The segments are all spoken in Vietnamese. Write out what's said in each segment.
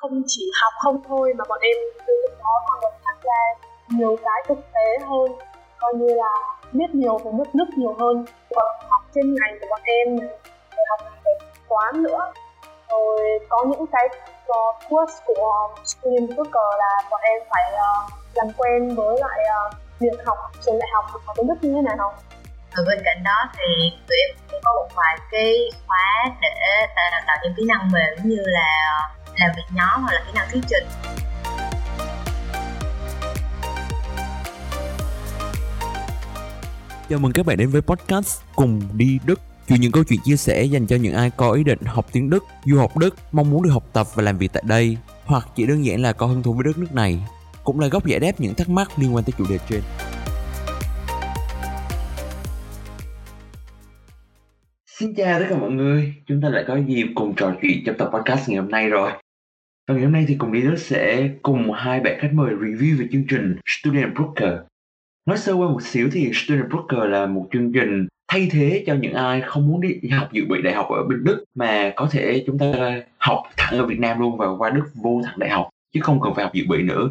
không chỉ học không thôi mà bọn em từ lúc đó còn được tham gia nhiều cái thực tế hơn coi như là biết nhiều về nước nước nhiều hơn. Còn học chuyên ngành của bọn em rồi học về toán nữa. Rồi có những cái course của student worker là bọn em phải uh, làm quen với lại uh, việc học trường đại học học tiếng đức như thế nào. Ở bên cạnh đó thì tụi em cũng có một vài cái khóa để đào tạo những kỹ năng mềm như là làm việc nhóm hoặc là kỹ năng thuyết trình Chào mừng các bạn đến với podcast Cùng đi Đức Chuyện những câu chuyện chia sẻ dành cho những ai có ý định học tiếng Đức, du học Đức, mong muốn được học tập và làm việc tại đây hoặc chỉ đơn giản là có hứng thú với đất nước này cũng là góc giải đáp những thắc mắc liên quan tới chủ đề trên. Xin chào tất cả mọi người, chúng ta lại có dịp cùng trò chuyện trong tập podcast ngày hôm nay rồi. Và ngày hôm nay thì cùng đi Đức sẽ cùng hai bạn khách mời review về chương trình Student Broker. Nói sơ qua một xíu thì Student Broker là một chương trình thay thế cho những ai không muốn đi học dự bị đại học ở bên Đức mà có thể chúng ta học thẳng ở Việt Nam luôn và qua Đức vô thẳng đại học chứ không cần phải học dự bị nữa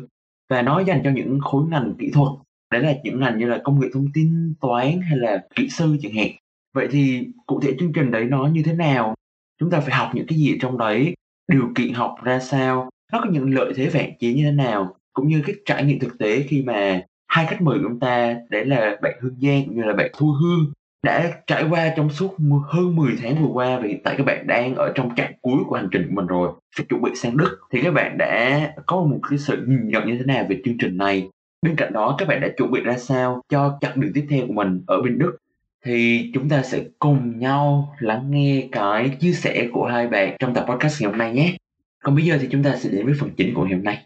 và nó dành cho những khối ngành kỹ thuật đấy là những ngành như là công nghệ thông tin toán hay là kỹ sư chẳng hạn vậy thì cụ thể chương trình đấy nó như thế nào? Chúng ta phải học những cái gì trong đấy? Điều kiện học ra sao? Nó có những lợi thế và hạn chế như thế nào? Cũng như cái trải nghiệm thực tế khi mà hai khách mời của chúng ta, đấy là bạn Hương Giang cũng như là bạn Thu Hương, đã trải qua trong suốt hơn 10 tháng vừa qua và hiện tại các bạn đang ở trong chặng cuối của hành trình của mình rồi, phải chuẩn bị sang Đức. Thì các bạn đã có một cái sự nhìn nhận như thế nào về chương trình này? Bên cạnh đó, các bạn đã chuẩn bị ra sao cho chặng đường tiếp theo của mình ở bên Đức? Thì chúng ta sẽ cùng nhau lắng nghe cái chia sẻ của hai bạn trong tập podcast ngày hôm nay nhé. Còn bây giờ thì chúng ta sẽ đến với phần chính của ngày hôm nay.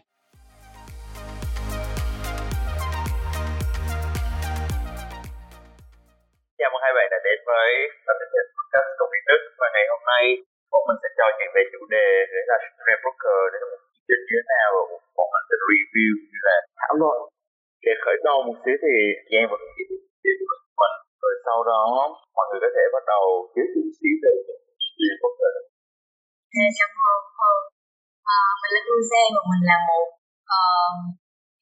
Chào mừng hai bạn đã đến với tập podcast của Việt Đức. Và ngày hôm nay, bọn mình sẽ trò chuyện về chủ đề đấy là stream Broker, để là một chương như thế nào, và bọn mình sẽ review, như là thảo luận. Để khởi đầu một xíu thì Giang và Hương rồi sau đó mọi người có thể bắt đầu giới thiệu xíu về Student Broker Dạ, cảm ơn Hương. À, mình là Hương Giang và mình là một uh,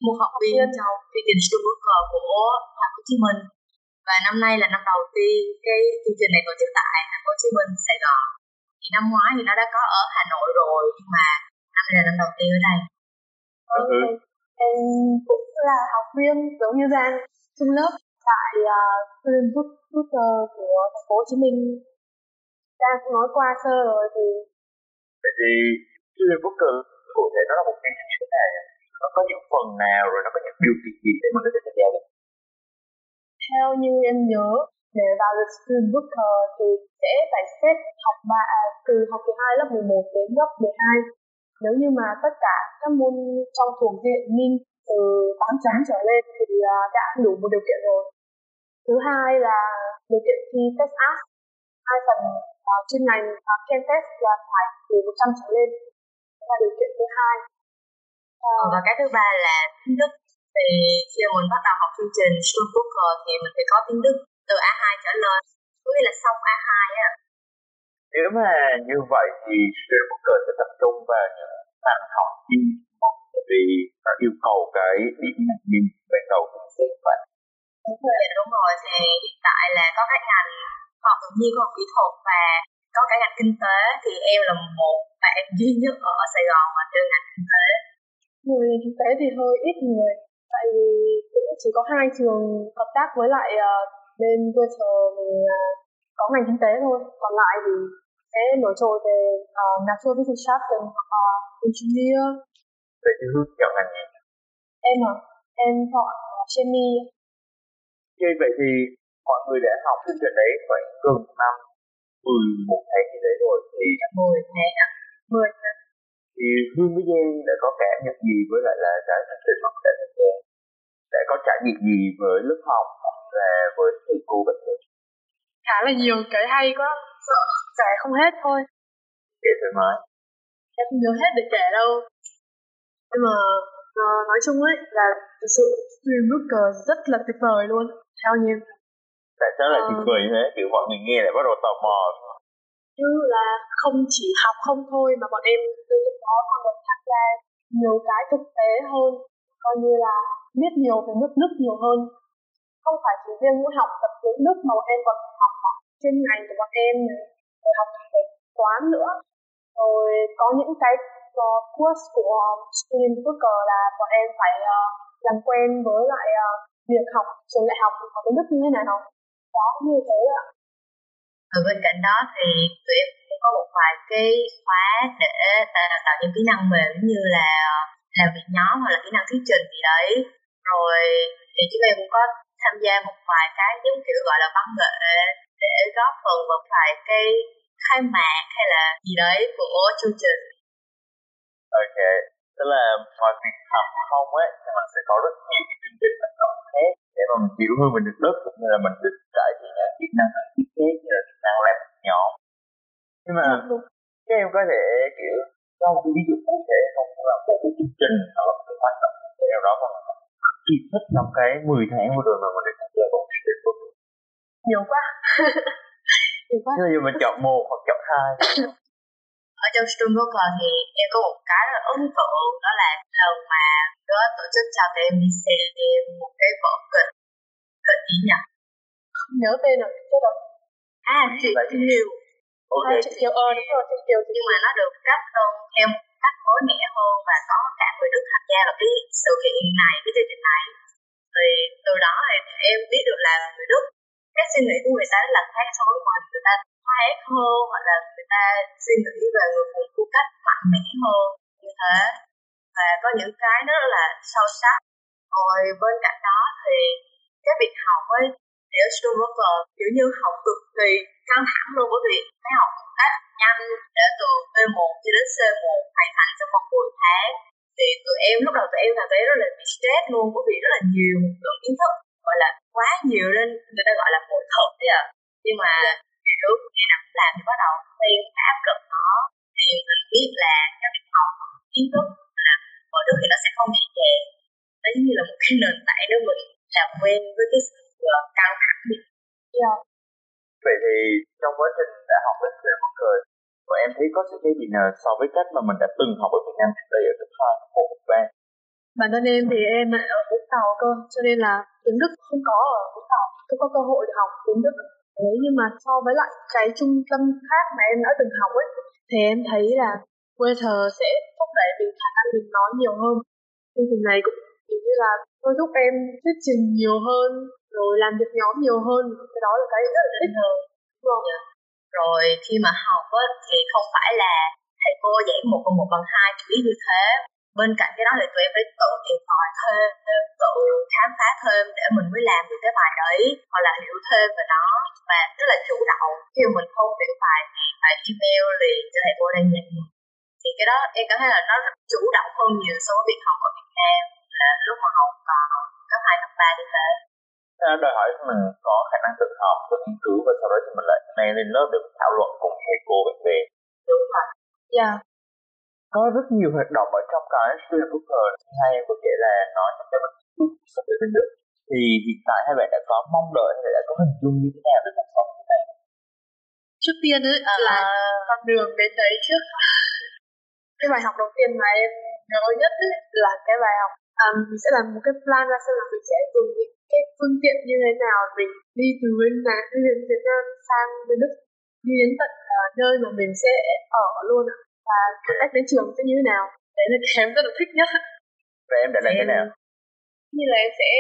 một học viên trong chương trình Student Broker của Thành phố Hồ Chí Minh và năm nay là năm đầu tiên cái chương trình này tổ chức tại thành phố Hồ Chí Minh, Sài Gòn. Thì năm ngoái thì nó đã có ở Hà Nội rồi nhưng mà năm nay là năm đầu tiên ở đây. Ừ. ừ. Em cũng là học viên giống như Giang trung lớp tại uh, Student Booker của thành phố Hồ Chí Minh. Giang cũng nói qua sơ rồi thì Vậy thì Student Booker cụ thể nó là một chương trình như thế nào? Nó có những phần nào rồi nó có những điều kiện gì để mình có thể tham gia được? theo như em nhớ để vào được student booker thì sẽ phải xếp học ba à, từ học kỳ 2 lớp 11 đến lớp 12 nếu như mà tất cả các môn trong thuộc diện min từ 8 chấm trở lên thì à, đã đủ một điều kiện rồi. Thứ hai là điều kiện thi test ask hai phần uh, chuyên ngành à, uh, Ken test là phải từ 100 trở lên. Đó là điều kiện thứ hai. Uh, và cái thứ ba là tiếng Đức. Thì khi mình bắt đầu học chương trình School thì mình phải có tiếng Đức từ A2 trở lên. Có nghĩa là xong A2 á nếu mà như vậy thì School Booker sẽ tập trung vào những ngành học chuyên môn vì nó yêu cầu cái điểm điểm ban đầu của các bạn đúng rồi đúng rồi. Thì hiện tại là có các ngành học tự nhiên khoa học kỹ thuật và có cả ngành kinh tế thì em là một bạn duy nhất ở Sài Gòn mà theo ngành kinh tế. Người kinh tế thì hơi ít người tại vì cũng chỉ có hai trường hợp tác với lại uh, bên Twitter mình uh, có ngành kinh tế thôi. Còn lại thì sẽ nổi trội về uh, natural Wissenschaften hoặc uh, engineer. Vậy thì hướng chọn ngành gì em à em chọn chemie như vậy thì mọi người đã học chương trình đấy khoảng gần năm mười một tháng như thế rồi thì mười tháng ạ. Mười tháng. Thì Hương với Giang đã có cảm nhận gì với lại là cái hành trình học tại Nam? Đã có trải nghiệm gì với lớp học và với thầy cô bạn khá là nhiều cái hay quá. Sợ kể không hết thôi. Kể thoải mái. Em không nhớ hết để kể đâu. Nhưng mà uh, nói chung ấy là thực sự stream Looker rất là tuyệt vời luôn. Theo như tại sao lại tuyệt vời như thế? Kiểu mọi người nghe lại bắt đầu tò mò như là không chỉ học không thôi mà bọn em từ lúc đó còn được tham gia nhiều cái thực tế hơn. Coi như là biết nhiều về nước Đức nhiều hơn. Không phải chỉ riêng mỗi học tập tiếng Đức mà bọn em còn chuyên ngành của bọn em rồi học về toán nữa. Rồi có những cái ờ, course của student worker là bọn em phải uh, làm quen với lại uh, việc học trường đại học có tiếng Đức như thế nào. Đó như thế ạ. Ở bên cạnh đó thì tụi em cũng có một vài cái khóa để à, tạo những kỹ năng mềm như là làm việc nhóm hoặc là kỹ năng thuyết trình gì đấy. Rồi thì chúng em cũng có tham gia một vài cái giống kiểu gọi là văn nghệ để góp phần vào vài cái khai mạc hay là gì đấy của chương trình. Ok tức là ngoài việc học không ấy thì mình sẽ có rất nhiều cái chương trình hoạt động khác để mà mình hiểu hơn về được đất cũng như là mình được cải thiện kỹ năng ăn thiết kế như là kỹ năng làm nhóm nhưng mà các em có thể kiểu cho một ví dụ cụ thể không? Là một cái chương trình hoặc là một cái hoạt động nào đó mà kỳ thích trong cái 10 tháng vừa rồi mà mình được tham gia vào nhiều quá. Nhiều quá. Ví dụ mình chọn một hoặc chọn hai. Ở trong Stonebroker thì em có một cái rất là ấn tượng đó là lần mà có tổ chức chào tụi em đi xem một cái vở kịch kịch gì nhỉ? Không nhớ tên rồi chứ đâu à chị Kiều. Ok chị Kiều ơi đúng rồi chị Kiều nhưng mà nó được cách hơn theo cách mới mẻ hơn và có cả người Đức tham gia vào cái sự kiện này cái chương trình này. Thì từ đó thì em biết được là người Đức cái suy nghĩ của người ta rất là khác so với mình người ta thoát hơn hoặc là người ta suy nghĩ về người phụ nữ cách mạnh mẽ hơn. Như thế. Và có những cái nó rất là sâu sắc. Rồi bên cạnh đó thì cái việc học ấy để student worker kiểu như học cực kỳ căng thẳng luôn. Bởi vì phải học một cách nhanh để từ B1 cho đến C1 hoàn thành trong vòng 10 tháng. Thì tụi em lúc đầu tụi em là thấy rất là bị stress luôn bởi vì rất là nhiều lượng kiến thức gọi là quá nhiều nên người ta gọi là bội thực đấy à nhưng mà kiểu ngày nào cũng làm thì bắt đầu quen áp lực nó thì mình biết là cái việc học kiến thức là mọi thứ thì nó sẽ không dễ dàng nó giống như là một cái nền tảng để mình làm quen với cái sự căng thẳng yeah. Dạ. vậy thì trong quá trình đã học đến về mắc cười và em thấy có sự khác gì nào so với cách mà mình đã từng học ở Việt Nam trước đây ở cấp hai một ba bản thân em thì em ở Vũng Tàu cơ. Cho nên là tiếng Đức không có ở Vũng Tàu. Không có cơ hội để học tiếng Đức Đấy, nhưng mà so với lại cái trung tâm khác mà em đã từng học ấy thì em thấy là Waiter sẽ thúc đẩy mình khả năng mình nói nhiều hơn. Chương trình này cũng kiểu như là thôi giúp em thuyết trình nhiều hơn rồi làm việc nhóm nhiều hơn. Cái đó là cái rất là thích hơn đúng không? Yeah. rồi khi mà học á, thì không phải là thầy cô giảng một cộng một bằng hai chỉ như thế bên cạnh cái đó thì tụi em phải tự tìm tòi thêm tự khám phá thêm để mình mới làm được cái bài đấy hoặc là hiểu thêm về nó. Và rất là chủ động khi mình không hiểu bài thì phải email liền cho thầy cô đang nhận thì cái đó em cảm thấy là nó chủ động hơn nhiều so với việc học ở Việt Nam là lúc mà học còn cấp hai cấp ba như thế đòi hỏi mình có khả năng tự học tự nghiên cứu và sau đó thì mình lại mang lên lớp để thảo luận cùng thầy cô bạn bè đúng rồi. Dạ yeah có rất nhiều hoạt động ở trong cái student booker hay có thể là nói cho các bạn sắp tới được thì hiện tại hai bạn đã có mong đợi hay đã có hình dung như thế nào về cuộc sống như này trước tiên ấy à. là con đường đến đấy trước. Cái bài học đầu tiên mà em nhớ nhất ấy, là cái bài học um, mình sẽ làm một cái plan ra xem là mình sẽ dùng những cái phương tiện như thế nào mình đi từ bên này đi đến Việt Nam sang bên Đức đi đến tận uh, nơi mà mình sẽ ở luôn ạ và cách đến trường sẽ như thế nào? Đấy là cái em rất là thích nhất và em đã làm thế nào? Như là em sẽ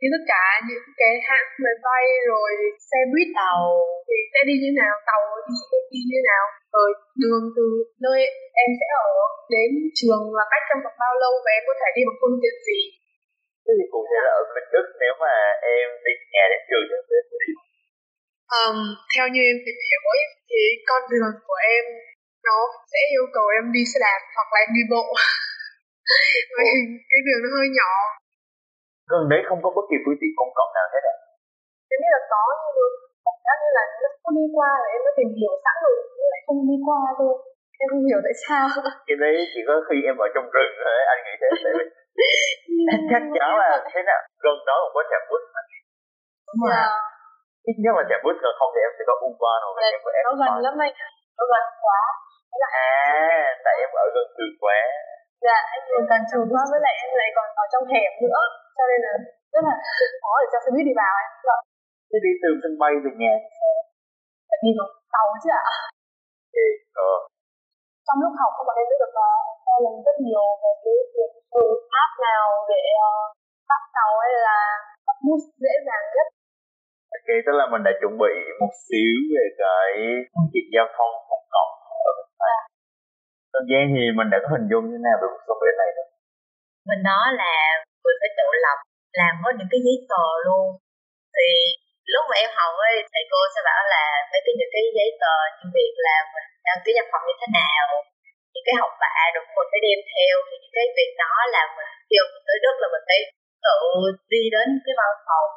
đi tất cả những cái hãng máy bay rồi xe buýt tàu thì sẽ đi như nào? Tàu thì sẽ đi như nào? Rồi đường từ nơi em sẽ ở đến trường là cách trong vòng bao lâu và em có thể đi bằng phương tiện gì? Thế thì cụ thể là ở bên Đức nếu mà em đi nhà đến trường thì sẽ đi. Um, theo như em tìm hiểu ấy thì con đường của em nó sẽ yêu cầu em đi xe đạp hoặc là em đi bộ. Vì cái đường nó hơi nhỏ. Gần đấy không có bất kỳ phương tiện công cộng nào hết à em biết là có nhưng cảm giác như là nó không đi qua là em đã tìm hiểu sẵn rồi nhưng lại không đi qua thôi. Em không hiểu tại sao. Cái đấy chỉ có khi em ở trong rừng thôi anh nghĩ thế. Tại vì chắc chắn là thế nào gần đó cũng có trạm bus mà. Đúng rồi. Ít nhất là trạm bus gần không thì em sẽ có Uber rồi em có nó gần lắm anh nó gần quá à tại em ở gần trường quá. Dạ em ở gần trường quá với lại em lại còn ở trong hẻm nữa cho nên là rất là khó để cho xe buýt đi vào em. Vậy thế đi từ sân bay về nhà. Phải đi bằng tàu chứ ạ. Thì ờ trong lúc học bạn em biết được em lần rất nhiều về cái việc dùng app nào để uh, bắt tàu hay là bắt bus dễ dàng nhất. Ok, tức là mình đã chuẩn bị một xíu về cái phương tiện giao thông công cộng. Thời gian thì mình đã có hình dung như thế nào về cuộc sống bên này rồi? Mình nói là mình phải tự lập, làm hết những cái giấy tờ luôn. Thì lúc mà em học ấy, thầy cô sẽ bảo là mấy cái những cái giấy tờ như việc là mình đăng ký nhập học như thế nào, những cái học bạ được mình phải đem theo thì những cái việc đó là mình khi mình tới Đức là mình phải tự đi đến cái văn phòng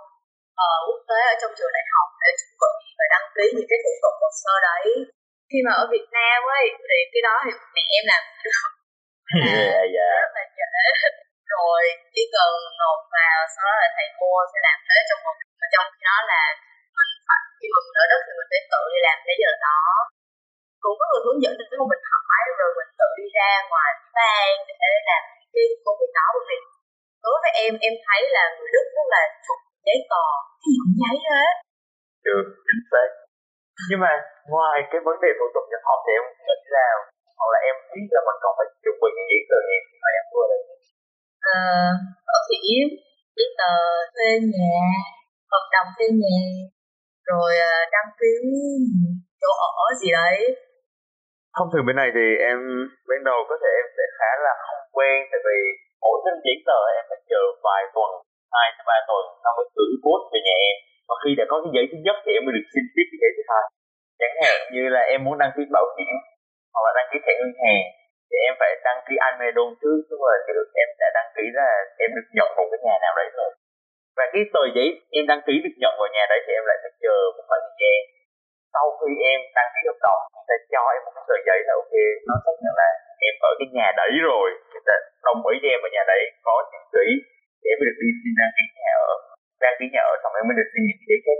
uh, quốc tế ở trong trường đại học để chuẩn bị và đăng ký những cái thủ tục hồ sơ đấy khi mà ở Việt Nam ấy thì cái đó thì mẹ em làm được yeah, yeah. rất là dễ. Rồi chỉ cần nộp vào sau đó là thầy cô sẽ làm thế trong một trong khi đó là mình phải khi mà mình ở đất thì mình phải tự đi làm cái giờ đó. Cũng có người hướng dẫn để mình hỏi rồi mình tự đi ra ngoài ban để làm cái công việc đó bởi vì đối với em em thấy là người Đức rất là chuẩn giấy tờ cái gì cũng giấy hết được chính xác nhưng mà ngoài cái vấn đề thủ tục nhập học thì em nghĩ là hoặc là em biết là mình còn phải chuẩn bị những giấy tờ gì phải em vừa đây ờ bảo hiểm giấy tờ thuê nhà hợp đồng thuê nhà rồi ờ, đăng ký chỗ ở gì đấy. Thông thường bên này thì em bên đầu có thể em sẽ khá là không quen tại vì mỗi cái giấy tờ em phải chờ vài tuần hai ba tuần nó mới gửi post về nhà em và khi đã có cái giấy thứ nhất thì em mới được xin tiếp cái giấy thứ hai. Chẳng hạn như là em muốn đăng ký bảo hiểm, hoặc là đăng ký thẻ ngân hàng, thì em phải đăng ký Amazon trước tức là được em đã đăng ký là em được nhận một cái nhà nào đấy rồi. Và cái tờ giấy em đăng ký được nhận vào nhà đấy thì em lại phải chờ một khoảng thời gian. Sau khi em đăng ký hợp đồng sẽ cho em một cái tờ giấy là ok, nó xác nhận là em ở cái nhà đấy rồi. Người ta đồng ý cho em ở nhà đấy, có chứng chỉ để em được đi xin đăng ký nhà ở đăng ký nhà ở xong em mới được xin những giấy phép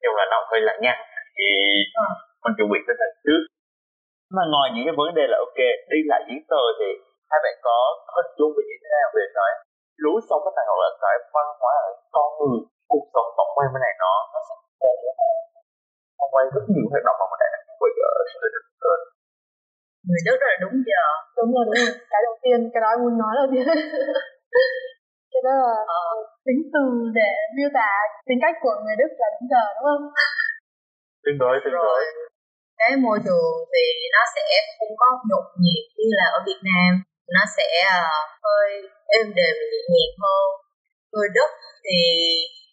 nhưng là nó hơi lằng nhằng thì mình chuẩn bị tinh thần trước. Mà ngoài những cái vấn đề là ok đi lại giấy tờ thì hai bạn có hình dung về như thế nào về cái lối sống cái này hoặc là cái văn hóa ở con người cuộc sống tổng quan bên này nó nó sẽ tổng quan rất nhiều hoạt động mà mình đã chuẩn bị ở sự được người Đức rất là đúng giờ. Đúng rồi đúng rồi. Cái đầu tiên cái đó em muốn nói đầu tiên cái đó là ờ. tính từ để miêu tả tính cách của người Đức là đúng giờ đúng không? Tương đối tương đối. Cái môi trường thì nó sẽ không có nhộn nhịp như là ở Việt Nam. Nó sẽ uh, hơi êm đềm nhẹ nhàng hơn. Người Đức thì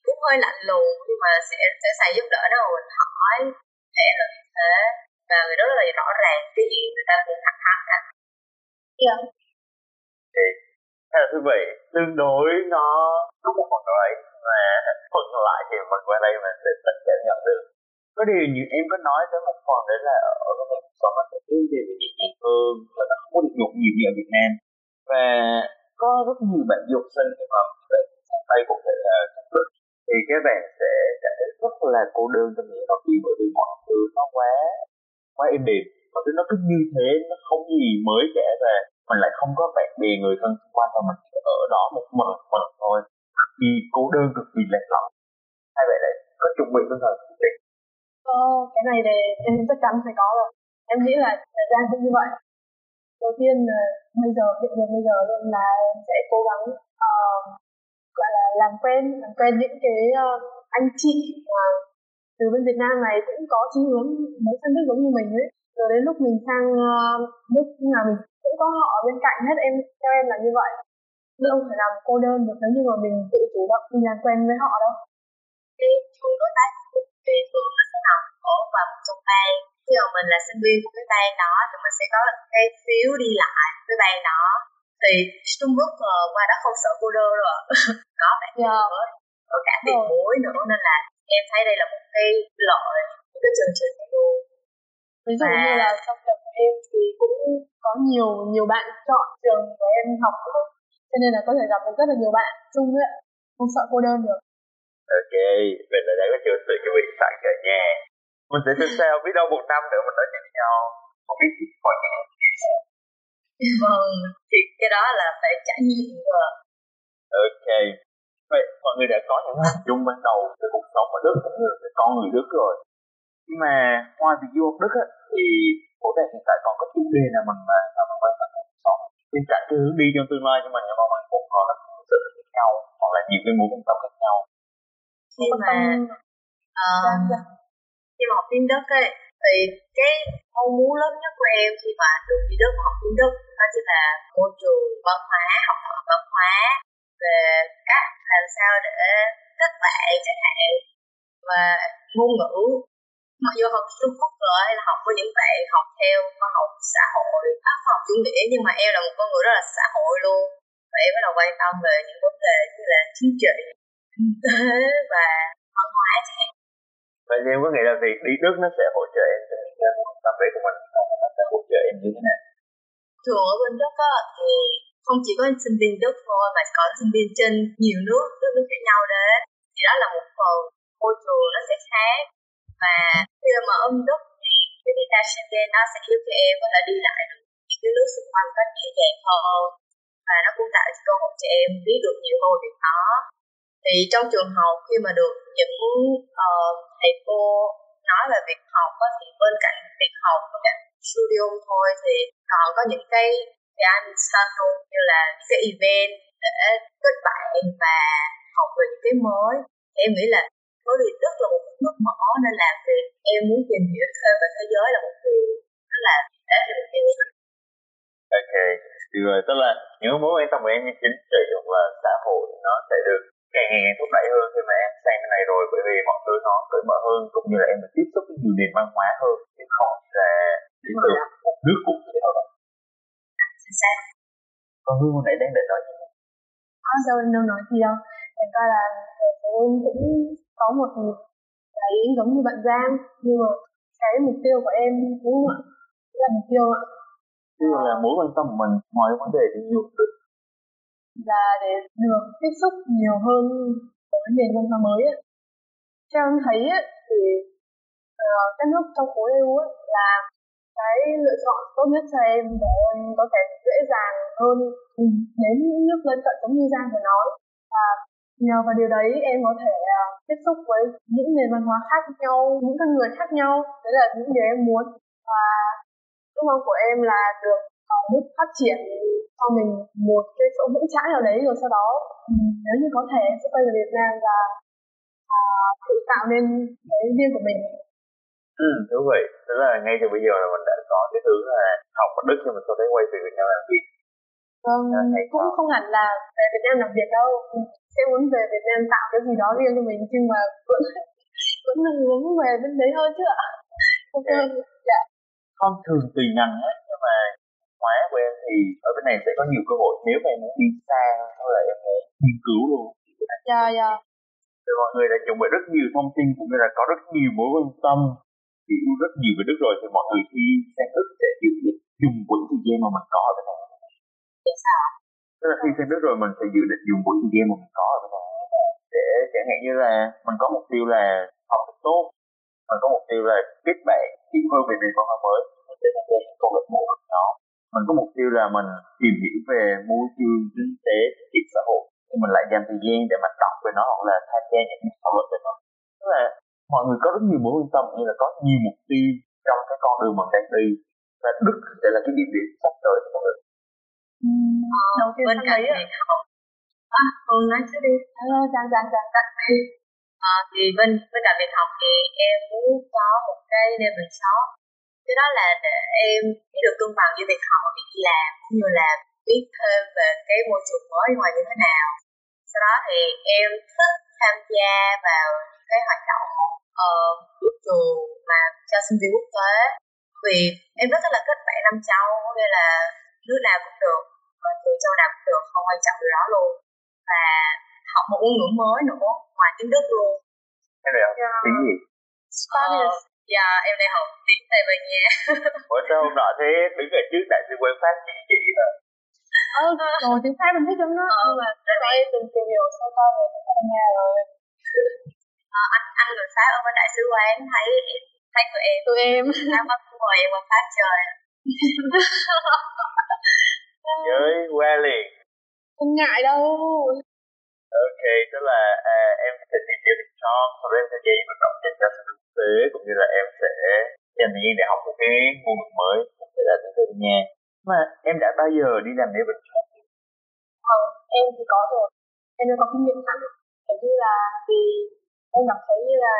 cũng hơi lạnh lùng nhưng mà sẽ sẽ xài giúp đỡ mà mình hỏi thể là như thế. Và người Đức rất là rõ ràng cái gì người ta cũng thẳng thắn cả. Yeah. thì theo là quý vị tương đối nó đúng một phần đấy mà phần lại thì mình qua đây mình sẽ tận cảm nhận được. Có điều như em có nói tới một phần đấy là ở cái cuộc sống nó sẽ cái gì về nhẹ nhàng hơn và nó không có được nhộn nhiều như ở Việt Nam. Và có rất nhiều bạn du học sinh khi mà về sang Tây cũng thể là thì các bạn sẽ cảm thấy rất là cô đơn trong những học kỳ bởi vì mọi thứ nó quá quá êm đềm. Mọi thứ nó cứ như thế, nó không gì mới cả và mình lại không có bạn bè người thân xung quanh và mình ở đó một mình mình thôi thì cô đơn cực kỳ lạc lõng hai bạn lại có chuẩn bị tinh thần gì Ờ, cái này thì em chắc chắn phải có rồi. Em nghĩ là thời gian cũng như vậy. Đầu tiên là bây giờ, hiện giờ bây giờ luôn là em sẽ cố gắng uh, gọi là làm quen, làm quen những cái uh, anh chị mà từ bên Việt Nam này cũng có chí hướng muốn sang nước giống như mình ấy. Rồi đến lúc mình sang uh, nước nào mình cũng có họ bên cạnh hết. Em theo em là như vậy. Chứ không phải làm cô đơn được nếu như mà mình tự chủ động đi làm quen với họ đâu. Thì chung đối tác thì thường là sẽ nằm ở vào một trong ban khi mà mình là sinh viên của cái ban đó thì mình sẽ có cái phiếu đi lại với ban đó. Thì Trung Quốc qua đó không sợ cô đơn rồi có bạn yeah. nữa có cả tiền bối nữa. Nên là em thấy đây là một cái lợi một cái chương trình luôn ví dụ và... như là trong tập của em thì cũng có nhiều nhiều bạn chọn trường của em học nữa. Cho nên là có thể gặp được rất là nhiều bạn chung ấy không sợ cô đơn được. Ok vậy là đã có chưa sự chuẩn bị sẵn ở nhà mình sẽ xem sao biết đâu một năm nữa mình nói chuyện với nhau. Không biết mọi người vâng. Thì cái đó là phải trải nghiệm rồi. Ok. Vậy mọi người đã có những hình dung ban đầu về cuộc sống ở đức cũng như là về con người đức rồi nhưng mà ngoài việc du học đức á, thì của bạn hiện tại còn có chủ đề nào mình mà mình quan tâm trong sống bên cạnh cái hướng đi trong tương lai nhưng mà nhưng mà mình cũng có rất sự khác nhau hoặc là nhiều cái mối quan tâm khác nhau. Khi mà uh, khi mà học tiếng Đức ấy thì cái mong muốn lớn nhất của em khi mà được đi Đức học tiếng Đức đó chính là môi trường văn hóa học hỏi văn hóa về cách làm sao để kết bạn chẳng hạn và ngôn ngữ mặc dù học Trung Quốc rồi hay là học với những bạn học theo khoa học xã hội à, khoa học chủ nghĩa nhưng mà em là một con người rất là xã hội luôn. Và em bắt đầu quan tâm về những vấn đề như là chính trị kinh tế và văn hóa chẳng hạn. Vậy thì em có nghĩ là việc đi Đức nó sẽ hỗ trợ em trong những cái tâm lý của mình nó sẽ hỗ trợ em như thế nào? Thường ở bên Đức á, thì không chỉ có sinh viên Đức thôi mà có sinh viên trên nhiều nước nước nước khác nhau đến. Thì đó là một phần môi trường nó sẽ khác. Và ôm đốc thì cái visa Schengen nó sẽ giúp cho em có thể đi lại được. Những cái nước xung quanh cách dễ dàng hơn và nó cũng tạo cơ hội cho em biết được nhiều hơn việc đó thì trong trường học khi mà được những uh, thầy cô nói về việc học á, thì bên cạnh việc học bên cạnh studio thôi thì còn có những cái cái anh luôn như là những cái event để kết bạn và học về những cái mới. Em nghĩ là bởi vì rất là một nước mở nên là việc em muốn tìm hiểu thêm về thế giới là một điều rất là để cho em ok. Rồi tức là những mối quan tâm của em như chính trị hoặc là xã hội nó sẽ được càng ngày càng thúc đẩy hơn khi mà em sang cái này rồi bởi vì mọi thứ nó cởi mở hơn cũng như là em được tiếp xúc với nhiều nền văn hóa hơn chứ không là đến từ một nước cụ thể nào đó còn hương hồi nãy đang định nói gì? Có đâu em đâu nói gì đâu. Em coi là em cũng có một cái giống như bạn Giang nhưng mà cái mục tiêu của em cũng là mục tiêu ạ. Dụ là mối quan tâm của mình ngoài vấn đề du lịch là để được tiếp xúc nhiều hơn với nền văn hóa mới ấy. Theo em thấy ấy, thì uh, các nước trong khối EU ấy, là cái lựa chọn tốt nhất cho em để em có thể dễ dàng hơn đến những nước lân cận giống như Giang vừa nói. Và nhờ vào điều đấy em có thể à, tiếp xúc với những nền văn hóa khác nhau những con người khác nhau. Đấy là những điều em muốn. Và ước mong của em là được ờ, có mức phát triển cho mình một cái chỗ vững chãi nào đấy rồi sau đó ừ, nếu như có thể em sẽ quay về Việt Nam và uh, tự tạo nên cái riêng của mình. Ừ, đúng vậy Tức là ngay từ bây giờ là mình đã có cái hướng là học ở Đức nhưng mà sau đấy quay về Việt Nam làm việc. Vâng, cũng không hẳn là về Việt Nam làm việc đâu. Sẽ muốn về Việt Nam tạo cái gì đó riêng cho mình nhưng mà vẫn vẫn là muốn về bên đấy hơn chứ ạ. Ok. Dạ. Không thường tùy ngành hết nhưng mà hóa của em thì ở bên này sẽ có nhiều cơ hội. Nếu mà em muốn đi xa hay là em muốn nghiên cứu luôn. Dạ dạ. Thì mọi người đã chuẩn bị rất nhiều thông tin cũng như là có rất nhiều mối quan tâm hiểu rất nhiều về Đức rồi thì mọi người khi sang Đức sẽ dự định dùng quỹ thời gian mà mình có ở bên này sao tức là khi xem biết rồi mình sẽ dự định dùng buổi thời gian mà mình có ở để chẳng hạn như là mình có mục tiêu là học thật tốt, mình có mục tiêu là kết bạn hiểu hơn về nền văn hóa mới, mình sẽ tham gia những câu lạc bộ đó. Mình có mục tiêu là mình tìm hiểu về môi trường kinh tế sự xã hội, thì mình lại dành thời gian để mà đọc về nó hoặc là tham gia những thảo luận về nó. Tức là mọi người có rất nhiều mối quan tâm như là có nhiều mục tiêu trong cái con đường mình đang đi. Và đức sẽ là cái điểm điểm sắp tới của mọi người ờ, đầu tiên bên cạnh việc học à, Hương nói trước đi. Giang, Giang, Giang, Giang. À, thì bên bên cạnh việc học thì em muốn có một cái level 6 cái đó là để em biết được cân bằng giữa việc học và việc đi làm cũng như là biết thêm về cái môi trường mới ngoài như thế nào. Sau đó thì em thích tham gia vào cái hoạt động uh, của trường mà cho sinh viên quốc tế. Vì em rất là kết bạn năm châu nên là nước nào cũng được và từ châu nào cũng được không quan trọng điều đó luôn. Và học một ngôn ngữ mới nữa ngoài tiếng Đức luôn. Này học yeah. tiếng gì? Spanish. Dạ em đang học tiếng Tây Ban Nha. Ủa sao hôm nọ thế đứng ở trước đại sứ quán Pháp chỉ chị rồi ờ rồi tiếng Pháp mình thích lắm đó. Ờ, nhưng mà tại vì em từng tìm hiểu sơ qua về Tây Ban Nha rồi. À, anh anh người Pháp ở bên đại sứ quán thấy thấy tụi em tụi em. Nó bắt mời em qua phát chơi với qua liền. Không ngại đâu. Ok tức là à, em sẽ tìm hiểu được cho sau đó em sẽ dạy vận động cho sự thực tế cũng như là em sẽ dành thời gian để học một cái ngôn ngữ mới cũng sẽ là tiếng Tây Ban Nha. Mà em đã bao giờ đi làm native instructor Không, em thì có rồi. Em đã có kinh nghiệm sẵn. Kiểu như là vì em cảm thấy như là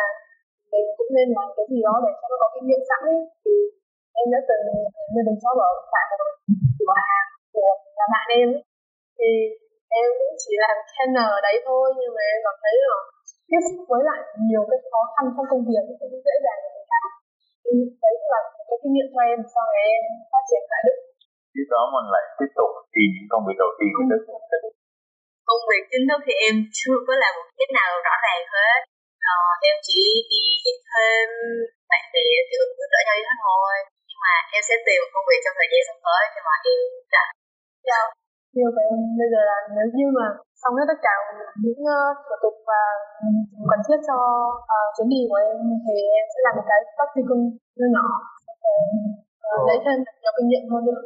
mình cũng nên làm cái gì đó để cho nó có kinh nghiệm sẵn ấy. Thì em đã từng mình từng job ở tại một cửa hàng của là bạn em ấy. thì em cũng chỉ làm ở đấy thôi nhưng mà em cảm thấy là tiếp xúc với lại nhiều cái khó khăn trong công việc cũng không dễ dàng làm thì đấy cũng là cái kinh nghiệm cho em sau này em phát triển tại Đức Tiếp đó mình lại tiếp tục tìm những công việc đầu tiên của Đức công việc chính thức thì em chưa có làm một cái nào rõ ràng hết. Ờ, em chỉ đi dạy thêm bạn bè kiểu giúp đỡ nhau thế thôi. Nhưng mà em sẽ tìm một công việc trong thời gian sắp tới khi mà em rảnh Dạ. Như vậy bây giờ là nếu như mà xong hết tất cả những uh, thủ tục và um, cần thiết cho uh, chuyến đi của em thì em sẽ làm một cái practicum nhỏ nhỏ để uh, lấy thêm nhiều kinh nghiệm hơn nữa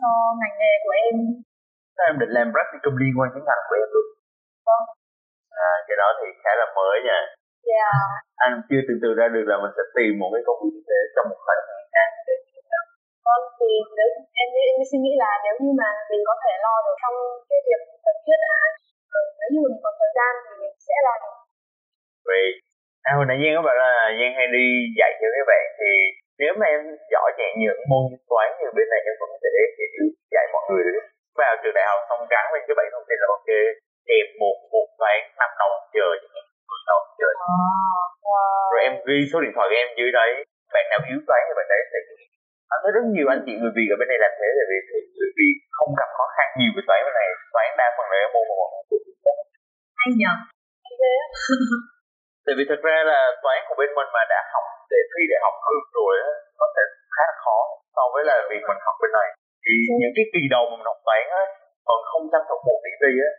cho ngành nghề của em. Em định làm practicum liên quan đến ngành của em luôn? Vâng. À, cái đó thì khá là mới nha. Yeah. Anh chưa tưởng tượng ra được là mình sẽ tìm một cái công việc thế trong một khoảng thời gian để Vâng, thì nếu em em suy nghĩ là nếu như mà mình có thể lo được trong cái việc cần thiết đã, ừ, nếu như mình có thời gian thì mình sẽ làm. Vì à, hồi nãy Giang có bảo là Giang hay đi dạy cho các bạn thì nếu mà em giỏi chạy những môn toán như bên này em vẫn sẽ dạy mọi người được vào trường đại học xong gắn lên cái bảy thông tin là ok em một một toán năm đầu mười đầu giờ Wow. rồi em ghi số điện thoại của em dưới đấy bạn nào yếu toán thì bạn đấy sẽ anh thấy rất nhiều anh chị người Việt ở bên đây làm thế là vì người Việt không gặp khó khăn nhiều về toán bên này toán đa phần là cái môn mà mọi người hay nhờ tại vì thật ra là toán của bên mình mà đã học để thi đại học hơn rồi á có thể khá là khó so với là việc mình học bên này. Thì Ừ. những cái kỳ đầu mình học toán á còn không tranh thủ một điểm thi á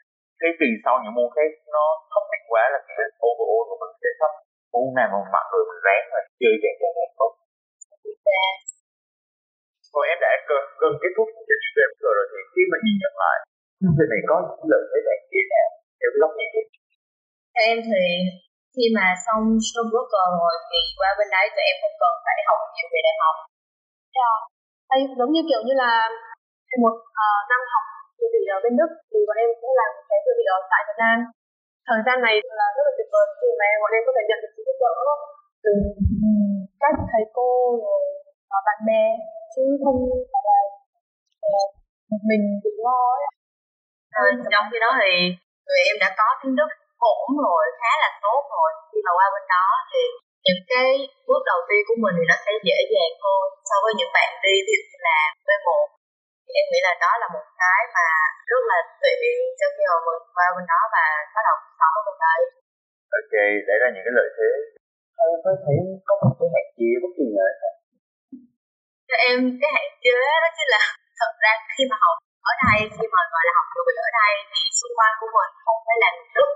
cái kỳ sau những môn khác nó thấp hẳn quá là đến overall của mình sẽ thấp. Môn nào mà mặc rồi mình ráng mà chơi dạng dạng dạng tốt còn em đã gần, gần kết thúc chương trình stream rồi, rồi thì khi mà nhìn nhận lại chương trình này có những lợi thế này kia nào theo góc nhìn của Theo em thì khi mà xong show broker rồi thì qua bên đấy tụi em không cần phải học nhiều về đại học Yeah. Đây, giống như kiểu như là một uh, năm học dự bị ở bên Đức thì bọn em cũng làm cái dự bị ở tại Việt Nam. Thời gian này là rất là tuyệt vời khi mà bọn em có thể nhận được sự giúp đỡ từ các thầy cô rồi ờ, bạn bè chứ không phải là ờ, một mình tự lo ấy. à, trong khi đó thì tụi em đã có tiếng Đức ổn rồi khá là tốt rồi khi mà qua bên đó thì những cái bước đầu tiên của mình thì nó sẽ dễ dàng hơn so với những bạn đi ví dụ như là B1 thì em nghĩ là đó là một cái mà rất là tiện cho khi mà mình qua bên đó và bắt đầu cuộc sống ở bên đấy ok đấy là những cái lợi thế em có thấy có một cái hạn chế bất kỳ nào không? Cho em cái hạn chế đó chính là thật ra khi mà học ở đây khi mà gọi là học dự bị ở đây thì xung quanh của mình không phải là người Đức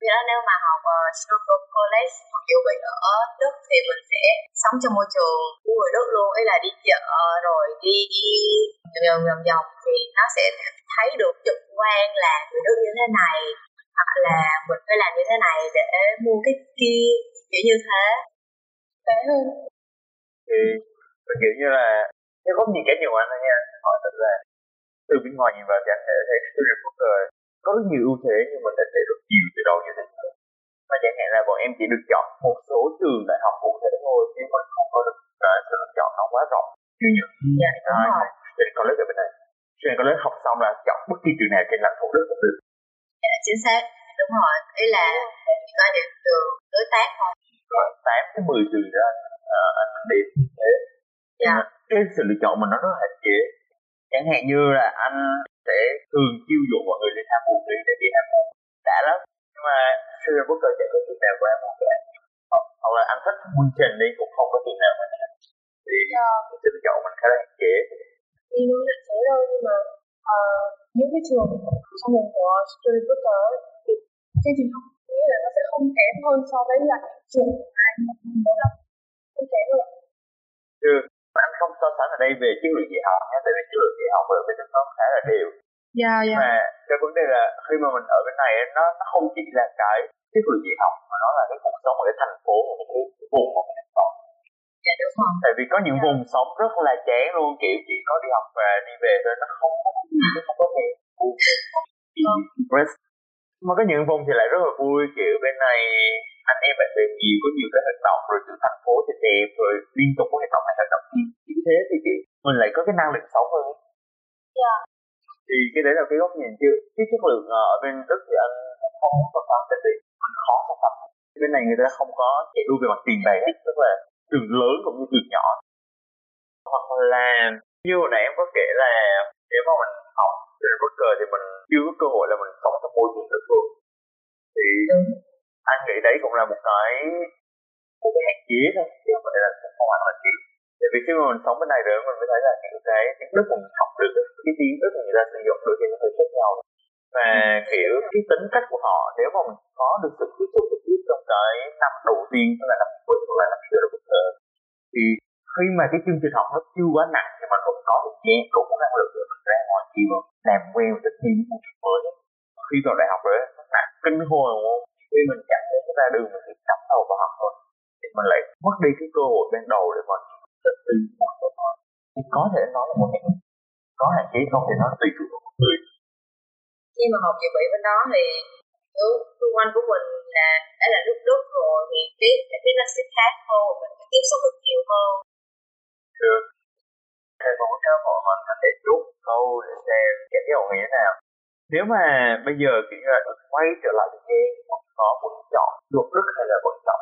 vì đó nếu mà học ờ, uh, Stuttgart College hoặc dự bị ở Đức thì mình sẽ sống trong môi trường của người Đức luôn ý là đi chợ rồi đi đi vòng vòng vòng thì nó sẽ thấy được trực quan là người Đức như thế này hoặc là mình phải làm như thế này để mua cái kia kiểu như thế Thế hơn. ừ mình kiểu như là cái góc nhìn cá nhân của anh thôi nha hỏi thật là từ bên ngoài nhìn vào thì anh thể thấy student broker có rất nhiều ưu thế nhưng mình đã thấy rất nhiều từ đầu như thế nào mà chẳng hạn là bọn em chỉ được chọn một số trường đại học cụ thể thôi chứ mình không có được cái sự lựa chọn nó quá rộng. Như những dạ đúng rồi. student college ở bên này. Student college học xong là chọn bất kỳ trường nào trên lãnh thổ đất cũng được. Dạ, chính xác. Đúng rồi. Ý là chỉ có được từ đối tác thôi. Khoảng 8 tới 10 trường đó anh, à, anh điểm như thế Dạ. cái sự lựa chọn mình nó rất là hạn chế. Chẳng hạn như là anh sẽ thường chiêu dụ mọi người đi tham môn đi để đi tham môn đã lắm. Nhưng mà student broker chẳng có trường nào của em cả. Hoặc, hoặc là anh thích môn trình đi cũng không có trường nào mà thì Dạ. cái sự lựa chọn mình khá là hạn chế. Tuy nó hạn chế thôi nhưng mà ờ, những cái trường trong vùng của broker ấy, thì chương trình học nghĩ là nó sẽ không kém hơn so với lại trường Anh mới học không kém được được anh không so sánh ở đây về chất lượng dạy học nhé tại vì chất lượng dạy học ở bên nó khá là đều. Dạ dạ. Mà cái vấn đề là khi mà mình ở bên này nó nó không chỉ là cái chất lượng dạy học mà nó là cái cuộc sống ở cái thành phố một cái vùng một cái sống dạ đúng rồi. Tại vì có những Dạ. vùng sống rất là chán luôn kiểu chỉ có đi học và đi về thôi nó không có nó không có vui Vâng. Mà có những vùng thì lại rất là vui kiểu bên này anh em bạn bè nhiều có nhiều cái hoạt động rồi từ thành phố thì đẹp rồi liên tục có hoạt động này hoạt động kia. Như thế thì kiểu mình lại có cái năng lượng sống hơn. Dạ. thì cái đấy là cái góc nhìn chứ cái chất lượng ờ, ở bên Đức thì anh không muốn so sánh tại vì mình khó so sánh bên này người ta không có chạy đua về mặt tiền bạc ấy, tức là trường lớn cũng như trường nhỏ. Hoặc là như hồi nãy em có kể là nếu mà mình học trên Broker thì mình chưa có cơ hội là mình sống trong môi trường địa phương thì anh nghĩ đấy cũng là một cái một cái hạn chế thôi, chứ không phải là không hoàn toàn chỉ. Tại vì khi mà mình sống bên này rồi, mình mới thấy là những cái tiếng Đức mình học được, cái tiếng Đức người ta sử dụng được khi nó hơi khác nhau. Và kiểu cái tính cách của họ, nếu mà mình có được sự tiếp xúc trực tiếp trong cái năm đầu tiên, tức là năm cuối hoặc là năm sửa được ờ, thì khi mà cái chương trình học nó chưa quá nặng thì mình cũng có được nhẹ cũng có năng lực được mình ra ngoài kia làm quen và thích nghi với môi trường mới, khi vào đại học rồi, nó nặng kinh hồn luôn khi mình cảm thấy ra đường mình chỉ cắm đầu vào học thôi thì mình lại mất đi cái cơ hội ban đầu để mình với mọi thứ thôi thì có thể nói là một hạn có hạn chế không thì nó tùy thuộc vào một người. Khi mà học dự bị bên đó thì xung quanh của mình là đã là nước Đức rồi thì cái cái nó sẽ khác hơn mình phải tiếp xúc được nhiều hơn. Được thầy muốn cho mọi mình có thể rút câu để xem giác của người thế nào nếu mà bây giờ như là được quay trở lại tế mình có muốn chọn luật đức hay là vẫn chọn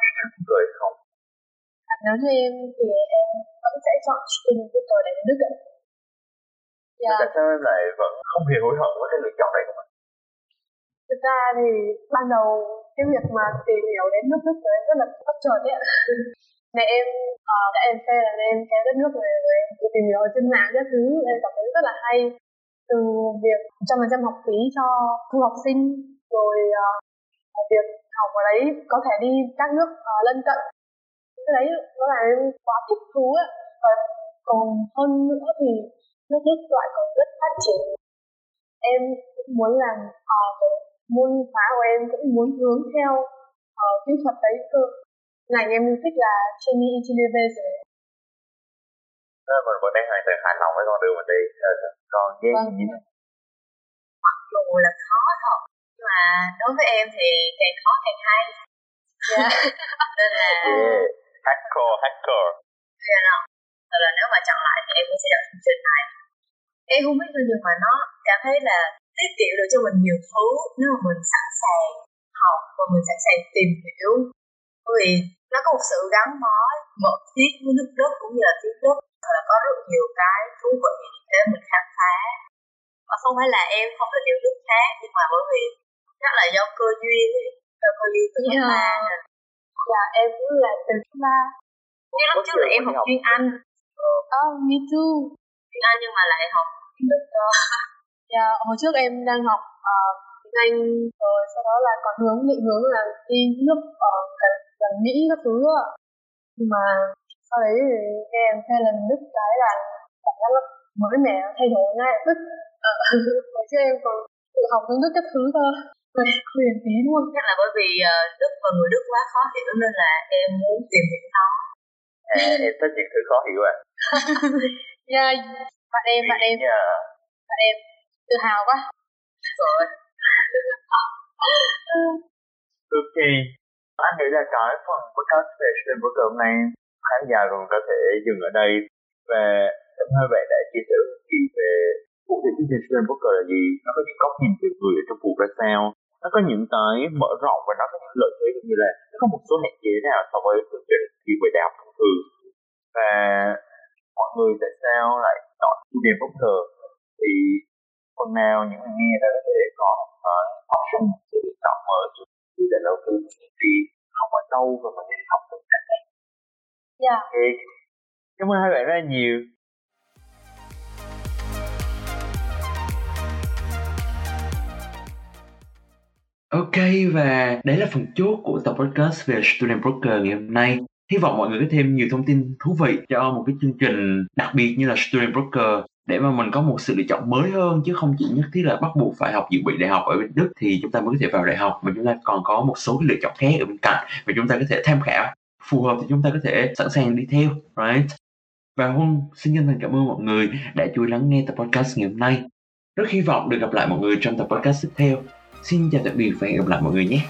người không? Nếu như em thì em vẫn sẽ chọn student Broker để Đức ạ. Dạ. tại sao em lại vẫn không hề hối hận với cái lựa chọn này của mình? Thực ra thì ban đầu cái việc mà tìm hiểu đến nước Đức của em rất là bất chợt đấy ạ. Mẹ em uh, đã em phê là em cái đất nước này rồi em tìm hiểu trên mạng các thứ em cảm thấy rất là hay từ việc trăm phần trăm học phí cho du học sinh rồi uh, việc học ở đấy có thể đi các nước uh, lân cận. Cái đấy nó làm em quá thích thú ấy. và ờ, còn hơn nữa thì nước Đức lại còn rất phát triển. Em cũng muốn làm uh, cái môn khóa của em cũng muốn hướng theo uh, kỹ thuật đấy cơ. Ngành em yêu thích là chemie engineering nên mình vẫn đang hoàn toàn hài lòng với con đường mình đi Ờ, còn Giang Vâng. mặc dù là khó thật nhưng mà đối với em thì càng khó càng hay dạ nên là yeah. hardcore hardcore Yeah, no. Thật là nếu mà chọn lại thì em cũng sẽ chọn chương trình này Em không biết nhưng mà nó cảm thấy là tiết kiệm được cho mình nhiều thứ nếu mà mình sẵn sàng học và mình sẵn sàng tìm hiểu vì nó có một sự gắn bó mật thiết với nước Đức cũng như là tiếng Đức. Và là có rất nhiều cái thú vị để mình khám phá. Và không phải là em không thích yêu nước khác nhưng mà bởi vì chắc là do cơ duyên ấy, do cơ duyên từ Yeah. nên dạ em cũng là từ cấp ba nhưng lúc trước là em học chuyên Anh. Oh me too. Chuyên Anh nhưng mà lại học tiếng Đức dạ hồi trước em đang học uh, tiếng Anh rồi sau đó là còn hướng định hướng là đi nước ở gần, gần Mỹ các thứ ạ nhưng mà sau đấy thì nghe em nghe lần Đức cái là cảm giác nó mới mẻ thay đổi ngay tức ờ, hồi trước em còn tự học tiếng Đức các thứ cơ Vậy huyền tí không? chắc là bởi vì ờ, Đức và người Đức quá khó hiểu nên là em muốn tìm hiểu nó à, em thích những thứ khó hiểu à Dạ, bạn em, bạn em, Dạ. bạn em tự hào quá. rồi Ok. Anh nghĩ là cái phần podcast về stream của Cơm này khá dài rồi có thể dừng ở đây và cảm ơn bạn đã chia sẻ một nhiều về cụ thể chương trình stream Booker là gì, nó có những góc nhìn từ người ở trong cuộc ra sao, nó có những cái mở rộng và nó có những lợi thế cũng như là nó có một số hạn chế nào so với chương trình khi về đại học thông thường. Và mọi người tại sao lại chọn kiếm bất ngờ thì phần nào những người nghe đã có thể có cái option sự chọn mở quyết định đầu tư Dạ, Ok. Cảm ơn hai bạn rất là nhiều. Ok và đấy là phần chốt của tập podcast về Student Broker ngày hôm nay. hy vọng mọi người có thêm nhiều thông tin thú vị cho một cái chương trình đặc biệt như là Student Broker để mà mình có một sự lựa chọn mới hơn chứ không chỉ nhất thiết là bắt buộc phải học dự bị đại học ở bên Đức thì chúng ta mới có thể vào đại học mà chúng ta còn có một số cái lựa chọn khác ở bên cạnh và chúng ta có thể tham khảo phù hợp thì chúng ta có thể sẵn sàng đi theo, right? Và Huân xin chân thành cảm ơn mọi người đã chú ý lắng nghe tập podcast ngày hôm nay. Rất hy vọng được gặp lại mọi người trong tập podcast tiếp theo. Xin chào tạm biệt và hẹn gặp lại mọi người nhé.